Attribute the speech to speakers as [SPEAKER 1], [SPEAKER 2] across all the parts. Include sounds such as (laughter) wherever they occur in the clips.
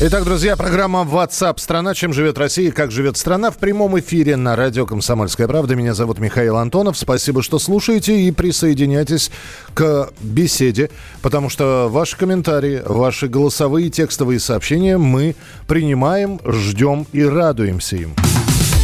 [SPEAKER 1] Итак, друзья, программа WhatsApp страна. Чем живет Россия, как живет страна в прямом эфире на радио «Комсомольская правда». Меня зовут Михаил Антонов. Спасибо, что слушаете и присоединяйтесь к беседе, потому что ваши комментарии, ваши голосовые текстовые сообщения мы принимаем, ждем и радуемся им.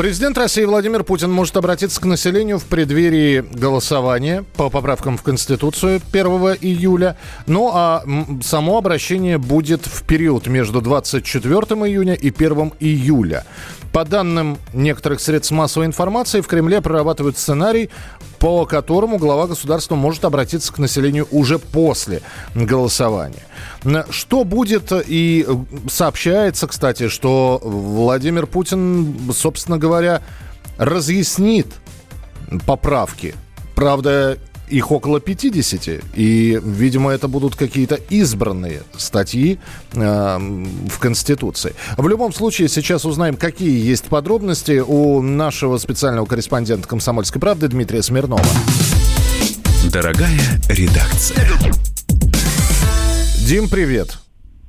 [SPEAKER 1] Президент России Владимир Путин может обратиться к населению в преддверии голосования по поправкам в Конституцию 1 июля. Ну а само обращение будет в период между 24 июня и 1 июля. По данным некоторых средств массовой информации, в Кремле прорабатывают сценарий, по которому глава государства может обратиться к населению уже после голосования. Что будет и сообщается, кстати, что Владимир Путин, собственно говоря, разъяснит поправки. Правда, их около 50. И, видимо, это будут какие-то избранные статьи э, в Конституции. В любом случае, сейчас узнаем, какие есть подробности у нашего специального корреспондента «Комсомольской правды» Дмитрия Смирнова.
[SPEAKER 2] Дорогая редакция.
[SPEAKER 1] Дим, привет.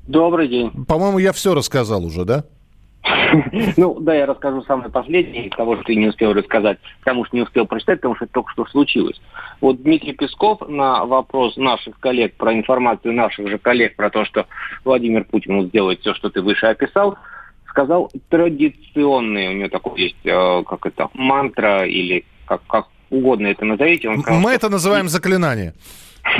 [SPEAKER 3] Добрый день.
[SPEAKER 1] По-моему, я все рассказал уже, да? (laughs)
[SPEAKER 3] Ну, да, я расскажу самое последнее из того, что ты не успел рассказать, потому что не успел прочитать, потому что это только что случилось. Вот Дмитрий Песков на вопрос наших коллег, про информацию наших же коллег, про то, что Владимир Путин сделает все, что ты выше описал, сказал традиционный, у него такой есть, э, как это, мантра или как, как угодно это назовите.
[SPEAKER 1] Он сказал, Мы это называем заклинание.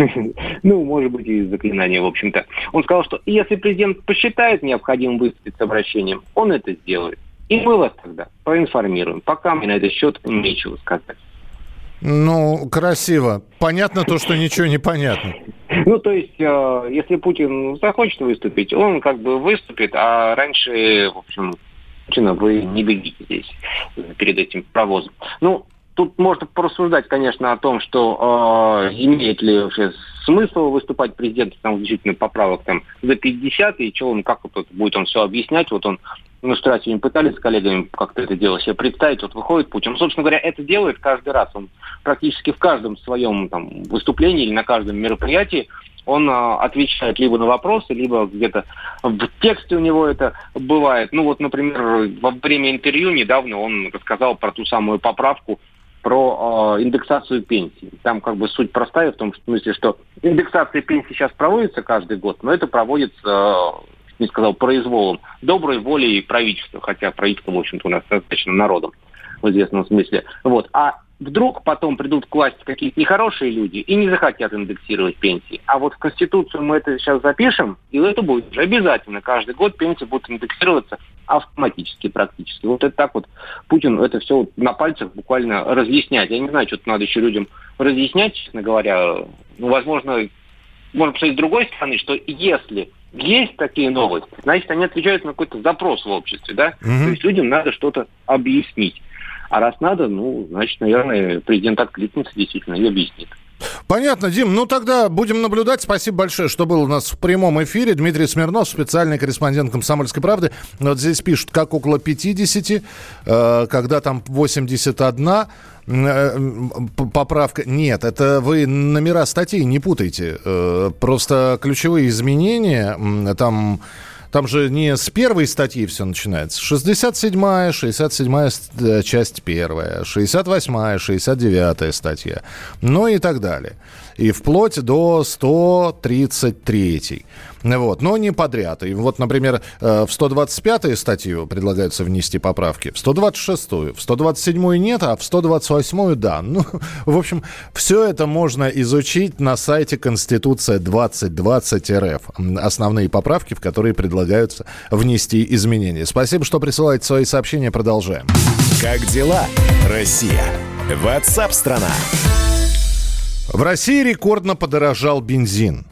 [SPEAKER 1] (laughs)
[SPEAKER 3] ну, может быть, и заклинание, в общем-то. Он сказал, что если президент посчитает необходимым выступить с обращением, он это сделает. И мы вас тогда проинформируем. Пока мне на этот счет нечего сказать.
[SPEAKER 1] Ну, красиво. Понятно то, что ничего не понятно. (laughs)
[SPEAKER 3] Ну, то есть, э, если Путин захочет выступить, он как бы выступит, а раньше, в общем, Путина вы не бегите здесь перед этим провозом. Ну, тут можно порассуждать, конечно, о том, что э, имеет ли вообще смысл выступать президентом там, действительно поправок там, за 50, и что он, как вот будет он все объяснять. Вот он, ну, вчера сегодня пытались с коллегами как-то это дело себе представить, вот выходит Путин. Собственно говоря, это делает каждый раз. Он практически в каждом своем там, выступлении или на каждом мероприятии он а, отвечает либо на вопросы, либо где-то в тексте у него это бывает. Ну вот, например, во время интервью недавно он рассказал про ту самую поправку про э, индексацию пенсий. Там как бы суть простая в том смысле, что индексация пенсий сейчас проводится каждый год, но это проводится, э, не сказал, произволом, доброй волей правительства, хотя правительство, в общем-то, у нас достаточно народом в известном смысле. Вот. А вдруг потом придут к власти какие-то нехорошие люди и не захотят индексировать пенсии. А вот в Конституцию мы это сейчас запишем, и это будет уже обязательно. Каждый год пенсии будут индексироваться автоматически практически. Вот это так вот Путин это все вот на пальцах буквально разъяснять. Я не знаю, что-то надо еще людям разъяснять, честно говоря. Ну, возможно, можно посмотреть с другой стороны, что если есть такие новости, значит, они отвечают на какой-то запрос в обществе, да? Mm-hmm. То есть людям надо что-то объяснить. А раз надо, ну, значит, наверное, президент откликнется действительно и объяснит.
[SPEAKER 1] Понятно, Дим. Ну тогда будем наблюдать. Спасибо большое, что был у нас в прямом эфире. Дмитрий Смирнов, специальный корреспондент «Комсомольской правды». Вот здесь пишут, как около 50, э, когда там 81 э, поправка. Нет, это вы номера статей не путайте. Э, просто ключевые изменения там там же не с первой статьи все начинается. 67-я, 67-я часть первая, 68-я, 69-я статья. Ну и так далее. И вплоть до 133-й. Вот, но не подряд. И вот, например, э, в 125-ю статью предлагается внести поправки, в 126-ю, в 127-ю нет, а в 128-ю да. (laughs) Ну, в общем, все это можно изучить на сайте Конституция 2020 РФ. Основные поправки, в которые предлагаются внести изменения. Спасибо, что присылаете свои сообщения. Продолжаем.
[SPEAKER 2] Как дела, Россия? Ватсап-страна!
[SPEAKER 1] В России рекордно подорожал бензин.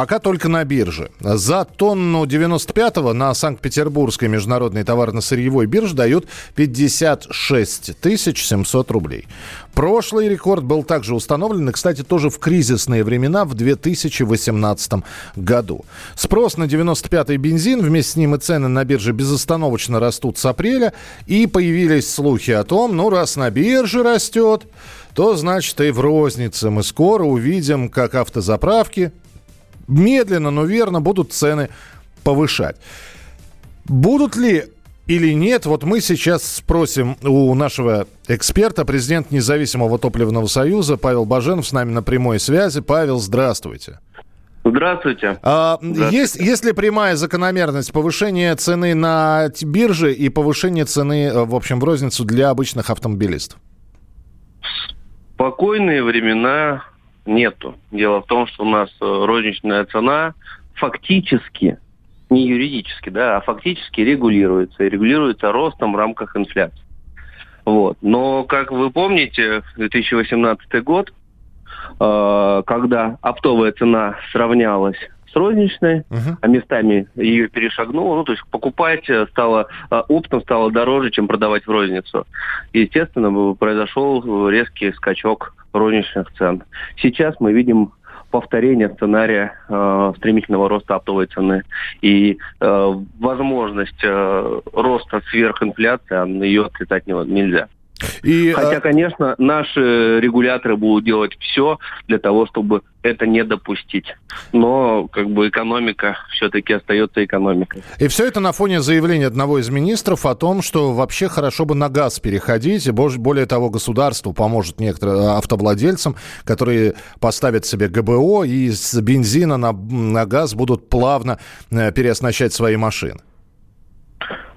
[SPEAKER 1] Пока только на бирже. За тонну 95-го на Санкт-Петербургской международной товарно-сырьевой бирже дают 56 700 рублей. Прошлый рекорд был также установлен, и, кстати, тоже в кризисные времена в 2018 году. Спрос на 95-й бензин, вместе с ним и цены на бирже безостановочно растут с апреля, и появились слухи о том, ну, раз на бирже растет, то значит и в рознице мы скоро увидим, как автозаправки медленно, но верно будут цены повышать. Будут ли или нет, вот мы сейчас спросим у нашего эксперта, президент Независимого топливного союза Павел Баженов с нами на прямой связи. Павел, здравствуйте.
[SPEAKER 4] Здравствуйте.
[SPEAKER 1] А, Здравствуйте. Есть, есть ли прямая закономерность повышения цены на бирже и повышения цены, э, в общем, в розницу для обычных автомобилистов?
[SPEAKER 4] Спокойные времена нету. Дело в том, что у нас э, розничная цена фактически, не юридически, да, а фактически регулируется. И регулируется ростом в рамках инфляции. Вот. Но, как вы помните, 2018 год, э, когда оптовая цена сравнялась с розничной, uh-huh. а местами ее перешагнула. Ну, то есть покупать стало э, оптом стало дороже, чем продавать в розницу. И, естественно, произошел резкий скачок розничных цен. Сейчас мы видим повторение сценария э, стремительного роста оптовой цены и э, возможность э, роста сверхинфляции, а ее отлетать нельзя. И, Хотя, а... конечно, наши регуляторы будут делать все для того, чтобы это не допустить. Но как бы экономика все-таки остается экономикой.
[SPEAKER 1] И все это на фоне заявления одного из министров о том, что вообще хорошо бы на газ переходить. И более того, государству поможет некоторым э, автовладельцам, которые поставят себе ГБО и с бензина на, на газ будут плавно э, переоснащать свои машины.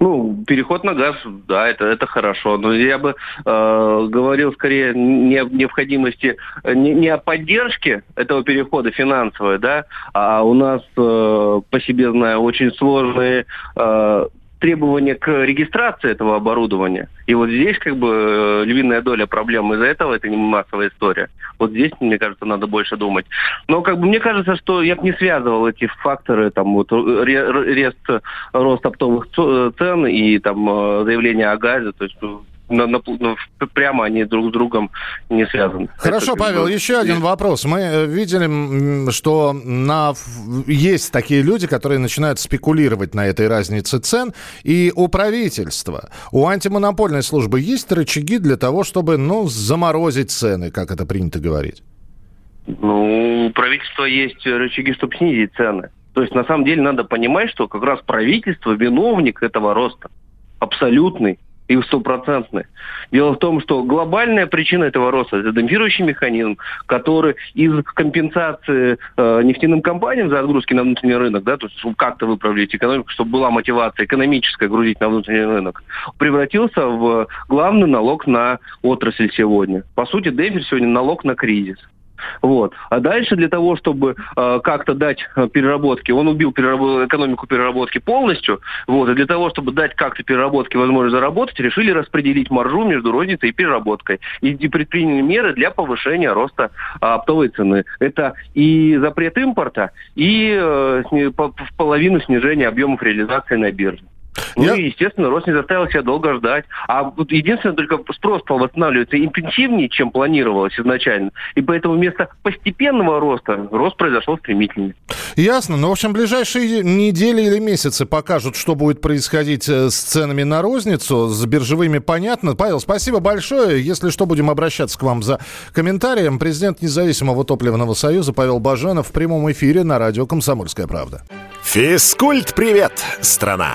[SPEAKER 4] Ну, переход на газ, да, это, это хорошо. Но я бы э, говорил скорее не о необходимости, не, не о поддержке этого перехода финансовой, да, а у нас, э, по себе знаю, очень сложные э, требования к регистрации этого оборудования. И вот здесь как бы э, львиная доля проблем из-за этого это не массовая история. Вот здесь, мне кажется, надо больше думать. Но как бы мне кажется, что я бы не связывал эти факторы, там вот рест, рост оптовых цен и там э, заявление о газе. То есть на, на, на, прямо они друг с другом не связаны.
[SPEAKER 1] Хорошо, Это, Павел, еще один вопрос. Мы э, видели, что на, есть такие люди, которые начинают спекулировать на этой разнице цен. И у правительства, у антимонопольной службы есть рычаги для того, чтобы ну, заморозить цены, как это принято говорить?
[SPEAKER 4] Ну, у правительства есть рычаги, чтобы снизить цены. То есть, на самом деле, надо понимать, что как раз правительство виновник этого роста. Абсолютный и стопроцентные. Дело в том, что глобальная причина этого роста – это демпфирующий механизм, который из компенсации э, нефтяным компаниям за отгрузки на внутренний рынок, да, то есть как-то выправить экономику, чтобы была мотивация экономическая грузить на внутренний рынок, превратился в главный налог на отрасль сегодня. По сути, демпфер сегодня налог на кризис. Вот. А дальше для того, чтобы э, как-то дать э, переработки, он убил перераб... экономику переработки полностью, вот, и для того, чтобы дать как-то переработке возможность заработать, решили распределить маржу между розницей и переработкой. И, и предприняли меры для повышения роста э, оптовой цены. Это и запрет импорта, и э, в половину снижения объемов реализации на бирже. Ну Я... и, естественно, рост не заставил себя долго ждать. А вот единственное, только спрос стал восстанавливаться интенсивнее, чем планировалось изначально. И поэтому вместо постепенного роста рост произошел стремительнее.
[SPEAKER 1] Ясно. Ну, в общем, ближайшие недели или месяцы покажут, что будет происходить э, с ценами на розницу, с биржевыми понятно. Павел, спасибо большое. Если что, будем обращаться к вам за комментарием. Президент Независимого топливного союза Павел Баженов в прямом эфире на радио «Комсомольская правда».
[SPEAKER 2] Физкульт-привет, страна!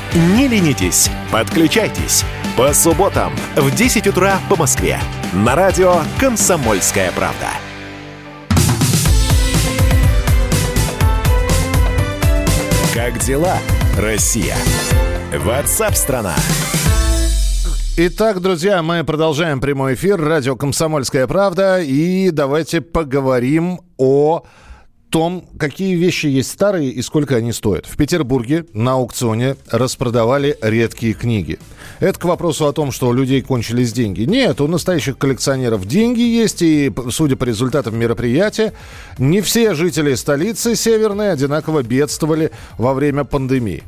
[SPEAKER 2] Не ленитесь, подключайтесь. По субботам в 10 утра по Москве. На радио «Комсомольская правда». Как дела, Россия? Ватсап-страна!
[SPEAKER 1] Итак, друзья, мы продолжаем прямой эфир. Радио «Комсомольская правда». И давайте поговорим о том, какие вещи есть старые и сколько они стоят. В Петербурге на аукционе распродавали редкие книги. Это к вопросу о том, что у людей кончились деньги. Нет, у настоящих коллекционеров деньги есть, и, судя по результатам мероприятия, не все жители столицы Северной одинаково бедствовали во время пандемии.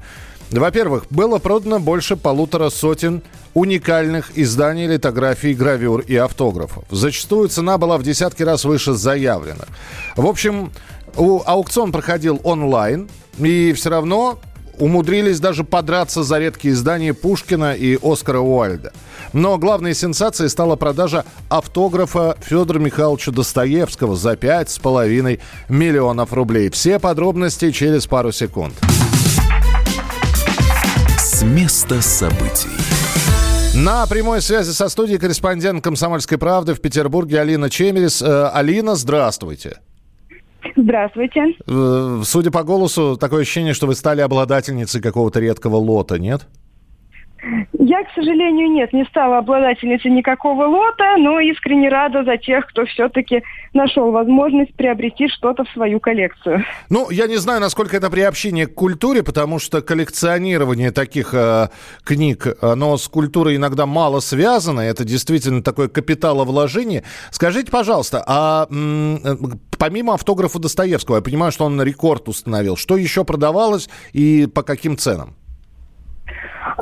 [SPEAKER 1] Во-первых, было продано больше полутора сотен уникальных изданий литографий, гравюр и автографов. Зачастую цена была в десятки раз выше заявленных. В общем, аукцион проходил онлайн, и все равно умудрились даже подраться за редкие издания Пушкина и Оскара Уальда. Но главной сенсацией стала продажа автографа Федора Михайловича Достоевского за пять с половиной миллионов рублей. Все подробности через пару секунд.
[SPEAKER 2] С места событий.
[SPEAKER 1] На прямой связи со студией корреспондент «Комсомольской правды» в Петербурге Алина Чемерис. Э, Алина, здравствуйте.
[SPEAKER 5] Здравствуйте.
[SPEAKER 1] Э, судя по голосу, такое ощущение, что вы стали обладательницей какого-то редкого лота, нет?
[SPEAKER 5] Я, к сожалению, нет, не стала обладательницей никакого лота, но искренне рада за тех, кто все-таки нашел возможность приобрести что-то в свою коллекцию.
[SPEAKER 1] Ну, я не знаю, насколько это приобщение к культуре, потому что коллекционирование таких э, книг, оно с культурой иногда мало связано, это действительно такое капиталовложение. Скажите, пожалуйста, а м- помимо автографа Достоевского, я понимаю, что он рекорд установил, что еще продавалось и по каким ценам?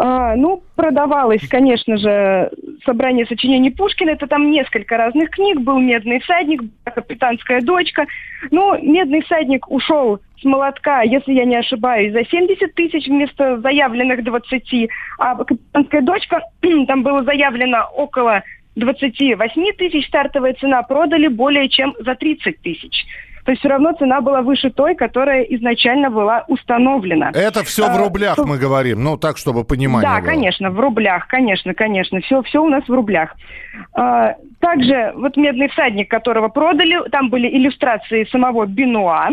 [SPEAKER 5] А, ну, продавалось, конечно же, собрание сочинений Пушкина. Это там несколько разных книг. Был «Медный всадник», «Капитанская дочка». Ну, «Медный всадник» ушел с молотка, если я не ошибаюсь, за 70 тысяч вместо заявленных 20. А «Капитанская дочка», (clears throat) там было заявлено около 28 тысяч стартовая цена, продали более чем за 30 тысяч то есть все равно цена была выше той, которая изначально была установлена.
[SPEAKER 1] Это все в а, рублях а, мы говорим, ну так, чтобы понимание
[SPEAKER 5] Да,
[SPEAKER 1] было.
[SPEAKER 5] конечно, в рублях, конечно, конечно, все, все у нас в рублях. А, также вот «Медный всадник», которого продали, там были иллюстрации самого Бенуа,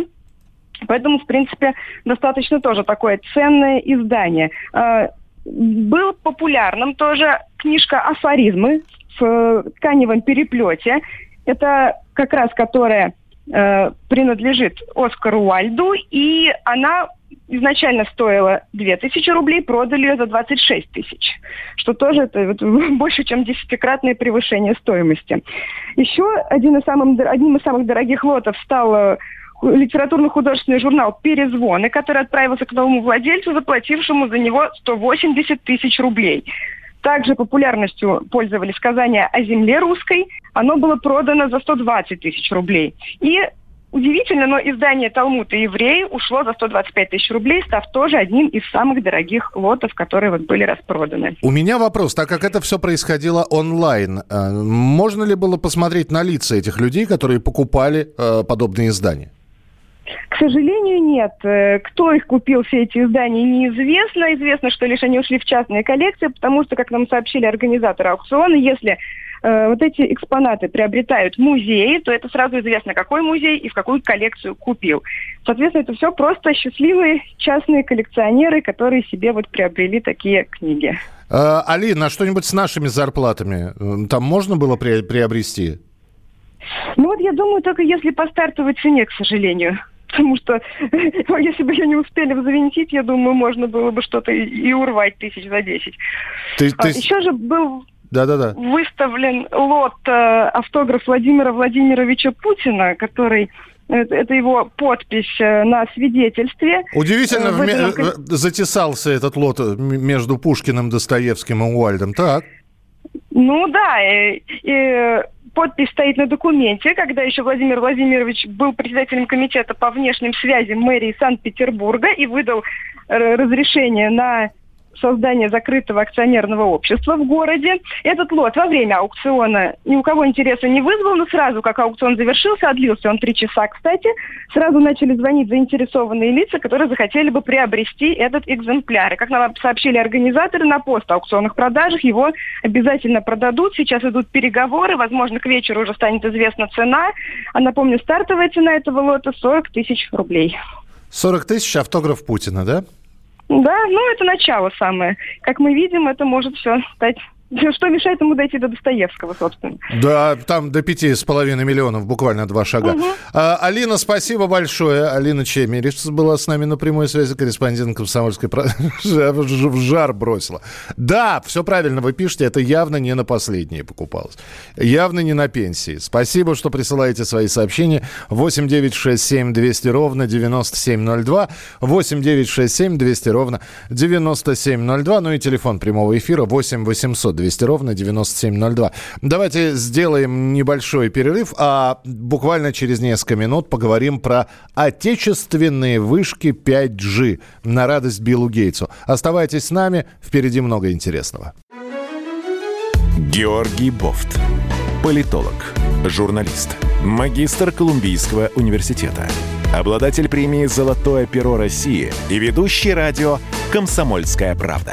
[SPEAKER 5] поэтому, в принципе, достаточно тоже такое ценное издание. А, был популярным тоже книжка «Афоризмы» в тканевом переплете. Это как раз которая э, принадлежит Оскару Уальду, и она изначально стоила 2000 рублей, продали ее за 26 тысяч, что тоже это вот (laughs) больше, чем десятикратное превышение стоимости. Еще один из самых, одним из самых дорогих лотов стал э, литературно-художественный журнал «Перезвоны», который отправился к новому владельцу, заплатившему за него 180 тысяч рублей. Также популярностью пользовались сказания о земле русской. Оно было продано за 120 тысяч рублей. И Удивительно, но издание «Талмуд и евреи» ушло за 125 тысяч рублей, став тоже одним из самых дорогих лотов, которые вот были распроданы.
[SPEAKER 1] У меня вопрос, так как это все происходило онлайн, э, можно ли было посмотреть на лица этих людей, которые покупали э, подобные издания?
[SPEAKER 5] К сожалению, нет. Э, кто их купил, все эти издания, неизвестно. Известно, что лишь они ушли в частные коллекции, потому что, как нам сообщили организаторы аукциона, если э, вот эти экспонаты приобретают музеи, то это сразу известно, какой музей и в какую коллекцию купил. Соответственно, это все просто счастливые частные коллекционеры, которые себе вот приобрели такие книги.
[SPEAKER 1] Э, Алина, а что-нибудь с нашими зарплатами? Там можно было приобрести?
[SPEAKER 5] Ну вот я думаю, только если по стартовой цене, к сожалению. Потому что (laughs) если бы ее не успели завинтить, я думаю, можно было бы что-то и урвать тысяч за десять. Ты, а, ты... Еще же был да, да, да. выставлен лот э, автограф Владимира Владимировича Путина, который это, это его подпись э, на свидетельстве.
[SPEAKER 1] Удивительно, э, этом... Э, затесался этот лот между Пушкиным, Достоевским и Уальдом. Так.
[SPEAKER 5] Ну да, и, и подпись стоит на документе, когда еще Владимир Владимирович был председателем комитета по внешним связям мэрии Санкт-Петербурга и выдал э, разрешение на создания закрытого акционерного общества в городе. Этот лот во время аукциона ни у кого интереса не вызвал, но сразу, как аукцион завершился, отлился он три часа, кстати, сразу начали звонить заинтересованные лица, которые захотели бы приобрести этот экземпляр. И как нам сообщили организаторы, на пост-аукционных продажах его обязательно продадут. Сейчас идут переговоры, возможно, к вечеру уже станет известна цена. А напомню, стартовая цена этого лота 40 тысяч рублей.
[SPEAKER 1] 40 тысяч автограф Путина, да?
[SPEAKER 5] Да, ну это начало самое. Как мы видим, это может все стать (laughs) Что мешает ему дойти до Достоевского, собственно?
[SPEAKER 1] Да, там до пяти с половиной миллионов, буквально два шага. Угу. А, Алина, спасибо большое. Алина Чемерич была с нами на прямой связи, корреспондент комсомольской (laughs) в жар бросила. Да, все правильно вы пишете, это явно не на последние покупалось. Явно не на пенсии. Спасибо, что присылаете свои сообщения. 8 9 6 7 200 ровно 9702. 8 9 6 7 200 ровно 9702. Ну и телефон прямого эфира 8 800 200 ровно 9702. Давайте сделаем небольшой перерыв, а буквально через несколько минут поговорим про отечественные вышки 5G на радость Биллу Гейтсу. Оставайтесь с нами, впереди много интересного.
[SPEAKER 2] Георгий Бофт. Политолог, журналист, магистр Колумбийского университета, обладатель премии «Золотое перо России» и ведущий радио «Комсомольская правда»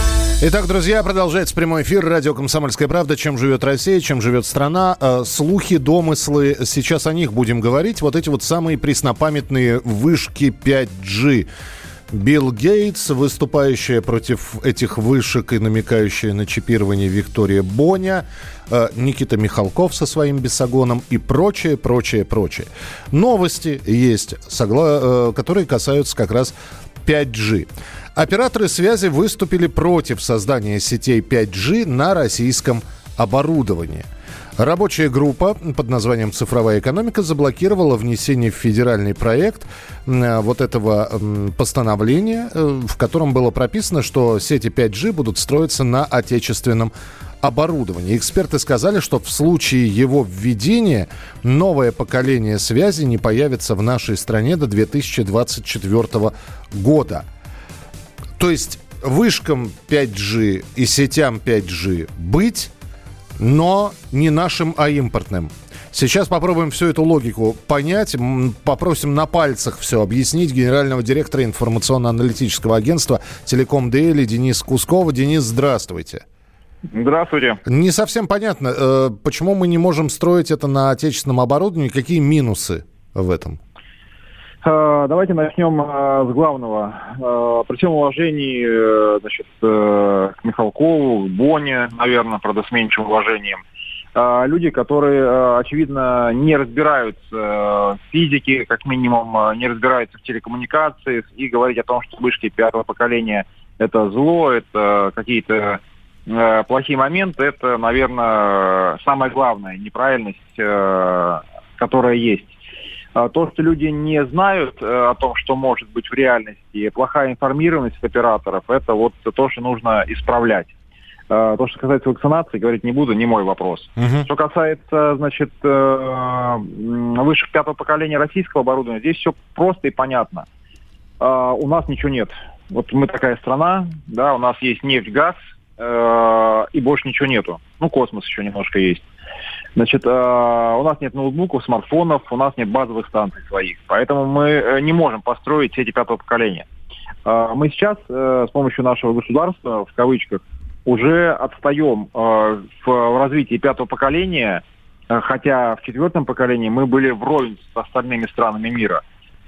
[SPEAKER 1] Итак, друзья, продолжается прямой эфир. Радио «Комсомольская правда». Чем живет Россия, чем живет страна. Э, слухи, домыслы. Сейчас о них будем говорить. Вот эти вот самые преснопамятные вышки 5G. Билл Гейтс, выступающая против этих вышек и намекающая на чипирование Виктория Боня, э, Никита Михалков со своим бесогоном и прочее, прочее, прочее. Новости есть, э, которые касаются как раз 5G. Операторы связи выступили против создания сетей 5G на российском оборудовании. Рабочая группа под названием «Цифровая экономика» заблокировала внесение в федеральный проект э, вот этого постановления, э, в котором было прописано, что сети 5G будут строиться на отечественном оборудовании. Эксперты сказали, что в случае его введения новое поколение связи не появится в нашей стране до 2024 года. То есть вышкам 5G и сетям 5G быть, но не нашим, а импортным. Сейчас попробуем всю эту логику понять. Попросим на пальцах все объяснить генерального директора информационно-аналитического агентства «Телеком Дейли» Денис Кускова. Денис, здравствуйте.
[SPEAKER 6] Здравствуйте.
[SPEAKER 1] Не совсем понятно, э, почему мы не можем строить это на отечественном оборудовании, какие минусы в этом?
[SPEAKER 6] Э, давайте начнем э, с главного. Э, при всем уважении значит, к Михалкову, Боне, наверное, правда, с меньшим уважением. Люди, которые, очевидно, не разбираются в физике, как минимум, не разбираются в телекоммуникации, и говорить о том, что вышки пятого поколения – это зло, это какие-то плохие моменты, это, наверное, самая главная неправильность, которая есть. А, то, что люди не знают э, о том, что может быть в реальности, плохая информированность операторов, это вот то, что нужно исправлять. А, то, что касается вакцинации, говорить не буду, не мой вопрос. Uh-huh. Что касается, значит, э, высших пятого поколения российского оборудования, здесь все просто и понятно. А, у нас ничего нет. Вот мы такая страна, да, у нас есть нефть, газ, э, и больше ничего нету. Ну, космос еще немножко есть. Значит, э, у нас нет ноутбуков, смартфонов, у нас нет базовых станций своих. Поэтому мы э, не можем построить сети пятого поколения. Э, мы сейчас с помощью нашего государства, в кавычках, уже отстаем в развитии пятого поколения, хотя в четвертом поколении мы были вровень с остальными странами мира.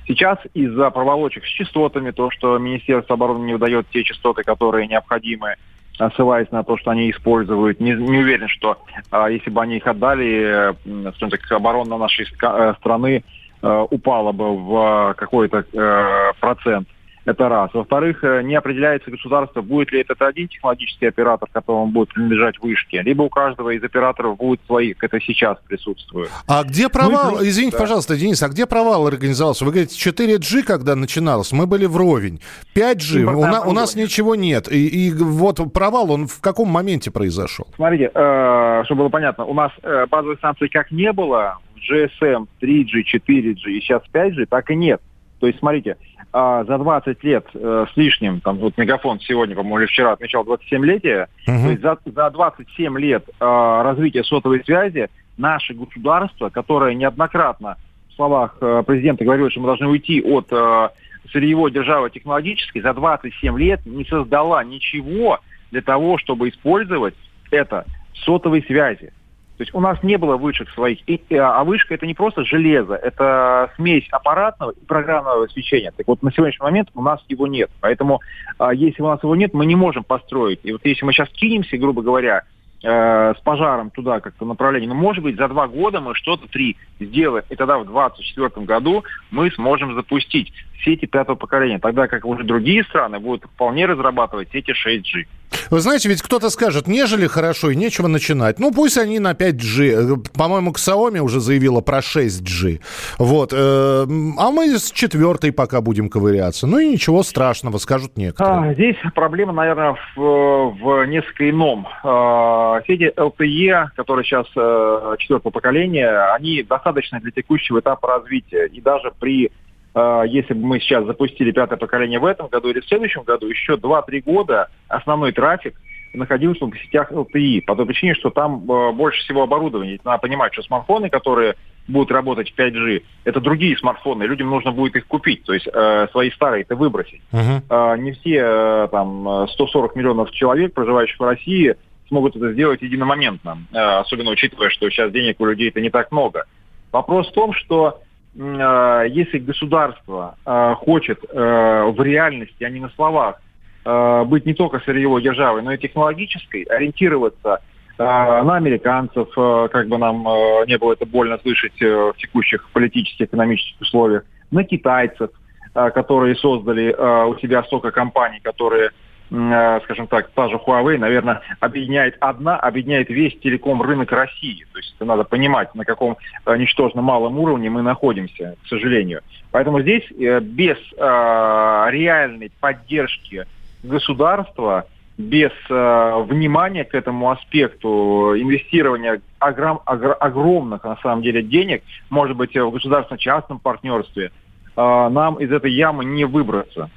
[SPEAKER 6] Сейчас из-за проволочек с частотами, то, что Министерство обороны не выдает те частоты, которые необходимы, ссылаясь на то, что они используют. Не, не уверен, что э, если бы они их отдали, э, так, оборона нашей э, страны э, упала бы в какой-то э, процент. Это раз. Во-вторых, э, не определяется государство, будет ли это один технологический оператор, которому будет принадлежать вышки, либо у каждого из операторов будет свои, как это сейчас присутствует.
[SPEAKER 1] А где провал, ну, извините, да. пожалуйста, Денис, а где провал организовался? Вы говорите, 4G, когда начиналось, мы были вровень. 5G, у, на, у нас ничего нет. И, и вот провал, он в каком моменте произошел?
[SPEAKER 6] Смотрите, э, чтобы было понятно, у нас э, базовой станции как не было, GSM, 3G, 4G и сейчас 5G, так и нет. То есть, смотрите, а, за 20 лет э, с лишним, там вот Мегафон сегодня, по-моему, или вчера отмечал 27-летие, uh-huh. то есть за, за 27 лет э, развития сотовой связи наше государство, которое неоднократно в словах э, президента говорило, что мы должны уйти от э, сырьевой державы технологической, за 27 лет не создала ничего для того, чтобы использовать это сотовой связи. То есть у нас не было вышек своих. И, а вышка это не просто железо, это смесь аппаратного и программного освещения. Так вот на сегодняшний момент у нас его нет. Поэтому а, если у нас его нет, мы не можем построить. И вот если мы сейчас кинемся, грубо говоря, э, с пожаром туда как-то направление, ну, может быть, за два года мы что-то три сделаем, и тогда в 2024 году мы сможем запустить сети пятого поколения, тогда как уже другие страны будут вполне разрабатывать сети 6G.
[SPEAKER 1] Вы знаете, ведь кто-то скажет, нежели хорошо и нечего начинать. Ну, пусть они на 5G. По-моему, Xiaomi уже заявила про 6G. Вот. Э, а мы с четвертой пока будем ковыряться. Ну и ничего страшного, скажут некоторые.
[SPEAKER 6] А, здесь проблема, наверное, в, в несколько ином. А, сети LTE, которые сейчас э, четвертого поколения, они достаточно для текущего этапа развития. И даже при если бы мы сейчас запустили пятое поколение в этом году или в следующем году, еще 2-3 года основной трафик находился в сетях LTE, по той причине, что там э, больше всего оборудования. Надо понимать, что смартфоны, которые будут работать в 5G, это другие смартфоны, людям нужно будет их купить, то есть э, свои старые-то выбросить. Uh-huh. Э, не все э, там 140 миллионов человек, проживающих в России, смогут это сделать единомоментно, э, особенно учитывая, что сейчас денег у людей-то не так много. Вопрос в том, что если государство э, хочет э, в реальности, а не на словах, быть не только сырьевой державой, но и технологической, ориентироваться на американцев, как бы нам не было это больно слышать в текущих политических, экономических условиях, на китайцев, которые создали у себя столько компаний, которые Э, скажем так, та же Huawei, наверное, объединяет одна, объединяет весь телеком рынок России. То есть это надо понимать, на каком э, ничтожно малом уровне мы находимся, к сожалению. Поэтому здесь э, без э, реальной поддержки государства, без э, внимания к этому аспекту инвестирования огром, огр, огромных, на самом деле, денег, может быть, в государственно-частном партнерстве, э, нам из этой ямы не выбраться.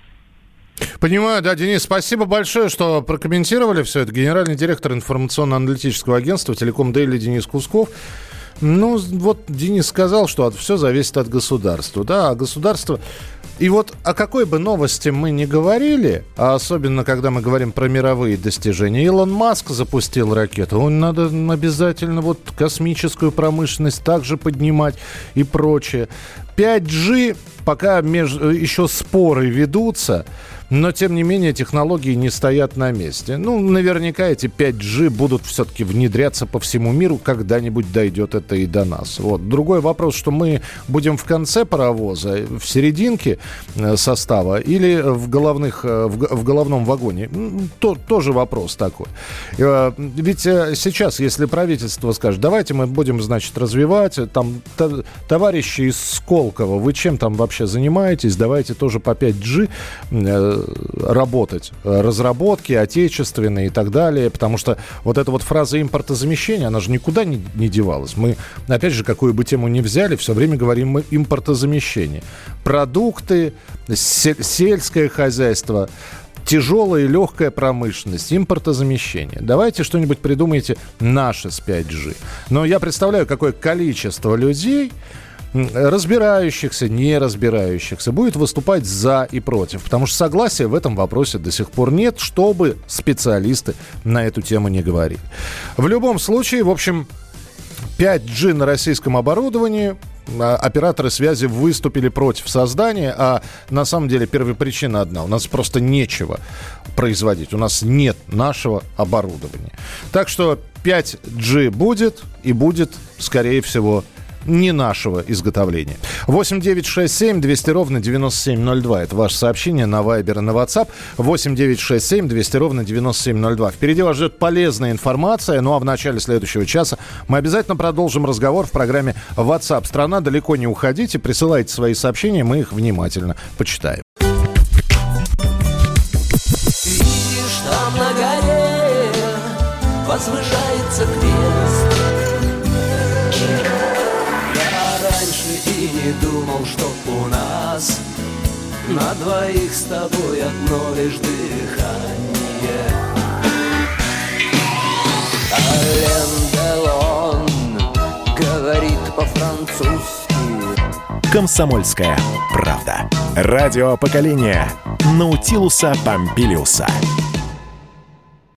[SPEAKER 1] Понимаю, да, Денис, спасибо большое, что прокомментировали все это. Генеральный директор информационно-аналитического агентства «Телеком Дейли» Денис Кусков. Ну, вот Денис сказал, что все зависит от государства. Да, а государство... И вот о какой бы новости мы ни говорили, а особенно когда мы говорим про мировые достижения, Илон Маск запустил ракету, он надо обязательно вот космическую промышленность также поднимать и прочее. 5G, пока меж... еще споры ведутся, но, тем не менее, технологии не стоят на месте. Ну, наверняка эти 5G будут все-таки внедряться по всему миру. Когда-нибудь дойдет это и до нас. Вот. Другой вопрос, что мы будем в конце паровоза, в серединке э, состава или в, головных, э, в, в головном вагоне. То, тоже вопрос такой. Э, ведь сейчас, если правительство скажет, давайте мы будем, значит, развивать, там, товарищи из Сколково, вы чем там вообще занимаетесь? Давайте тоже по 5G работать. Разработки отечественные и так далее. Потому что вот эта вот фраза импортозамещения, она же никуда не, не девалась. Мы, опять же, какую бы тему ни взяли, все время говорим мы импортозамещение. Продукты, сельское хозяйство, тяжелая и легкая промышленность, импортозамещение. Давайте что-нибудь придумайте наше с 5G. Но я представляю, какое количество людей разбирающихся, не разбирающихся, будет выступать за и против. Потому что согласия в этом вопросе до сих пор нет, чтобы специалисты на эту тему не говорили. В любом случае, в общем, 5G на российском оборудовании а, операторы связи выступили против создания, а на самом деле первопричина одна. У нас просто нечего производить. У нас нет нашего оборудования. Так что 5G будет и будет, скорее всего, не нашего изготовления. 8 9 6 7 200 ровно 9702. Это ваше сообщение на Viber и на WhatsApp. 8 9 6 7 200 ровно 9702. Впереди вас ждет полезная информация. Ну а в начале следующего часа мы обязательно продолжим разговор в программе WhatsApp. Страна, далеко не уходите. Присылайте свои сообщения, мы их внимательно почитаем.
[SPEAKER 7] Видишь, там на горе возвышается крест. На двоих с тобой одно лишь дыхание. Ален Делон говорит по-французски.
[SPEAKER 2] «Комсомольская правда». Радио поколения Наутилуса Помпилиуса.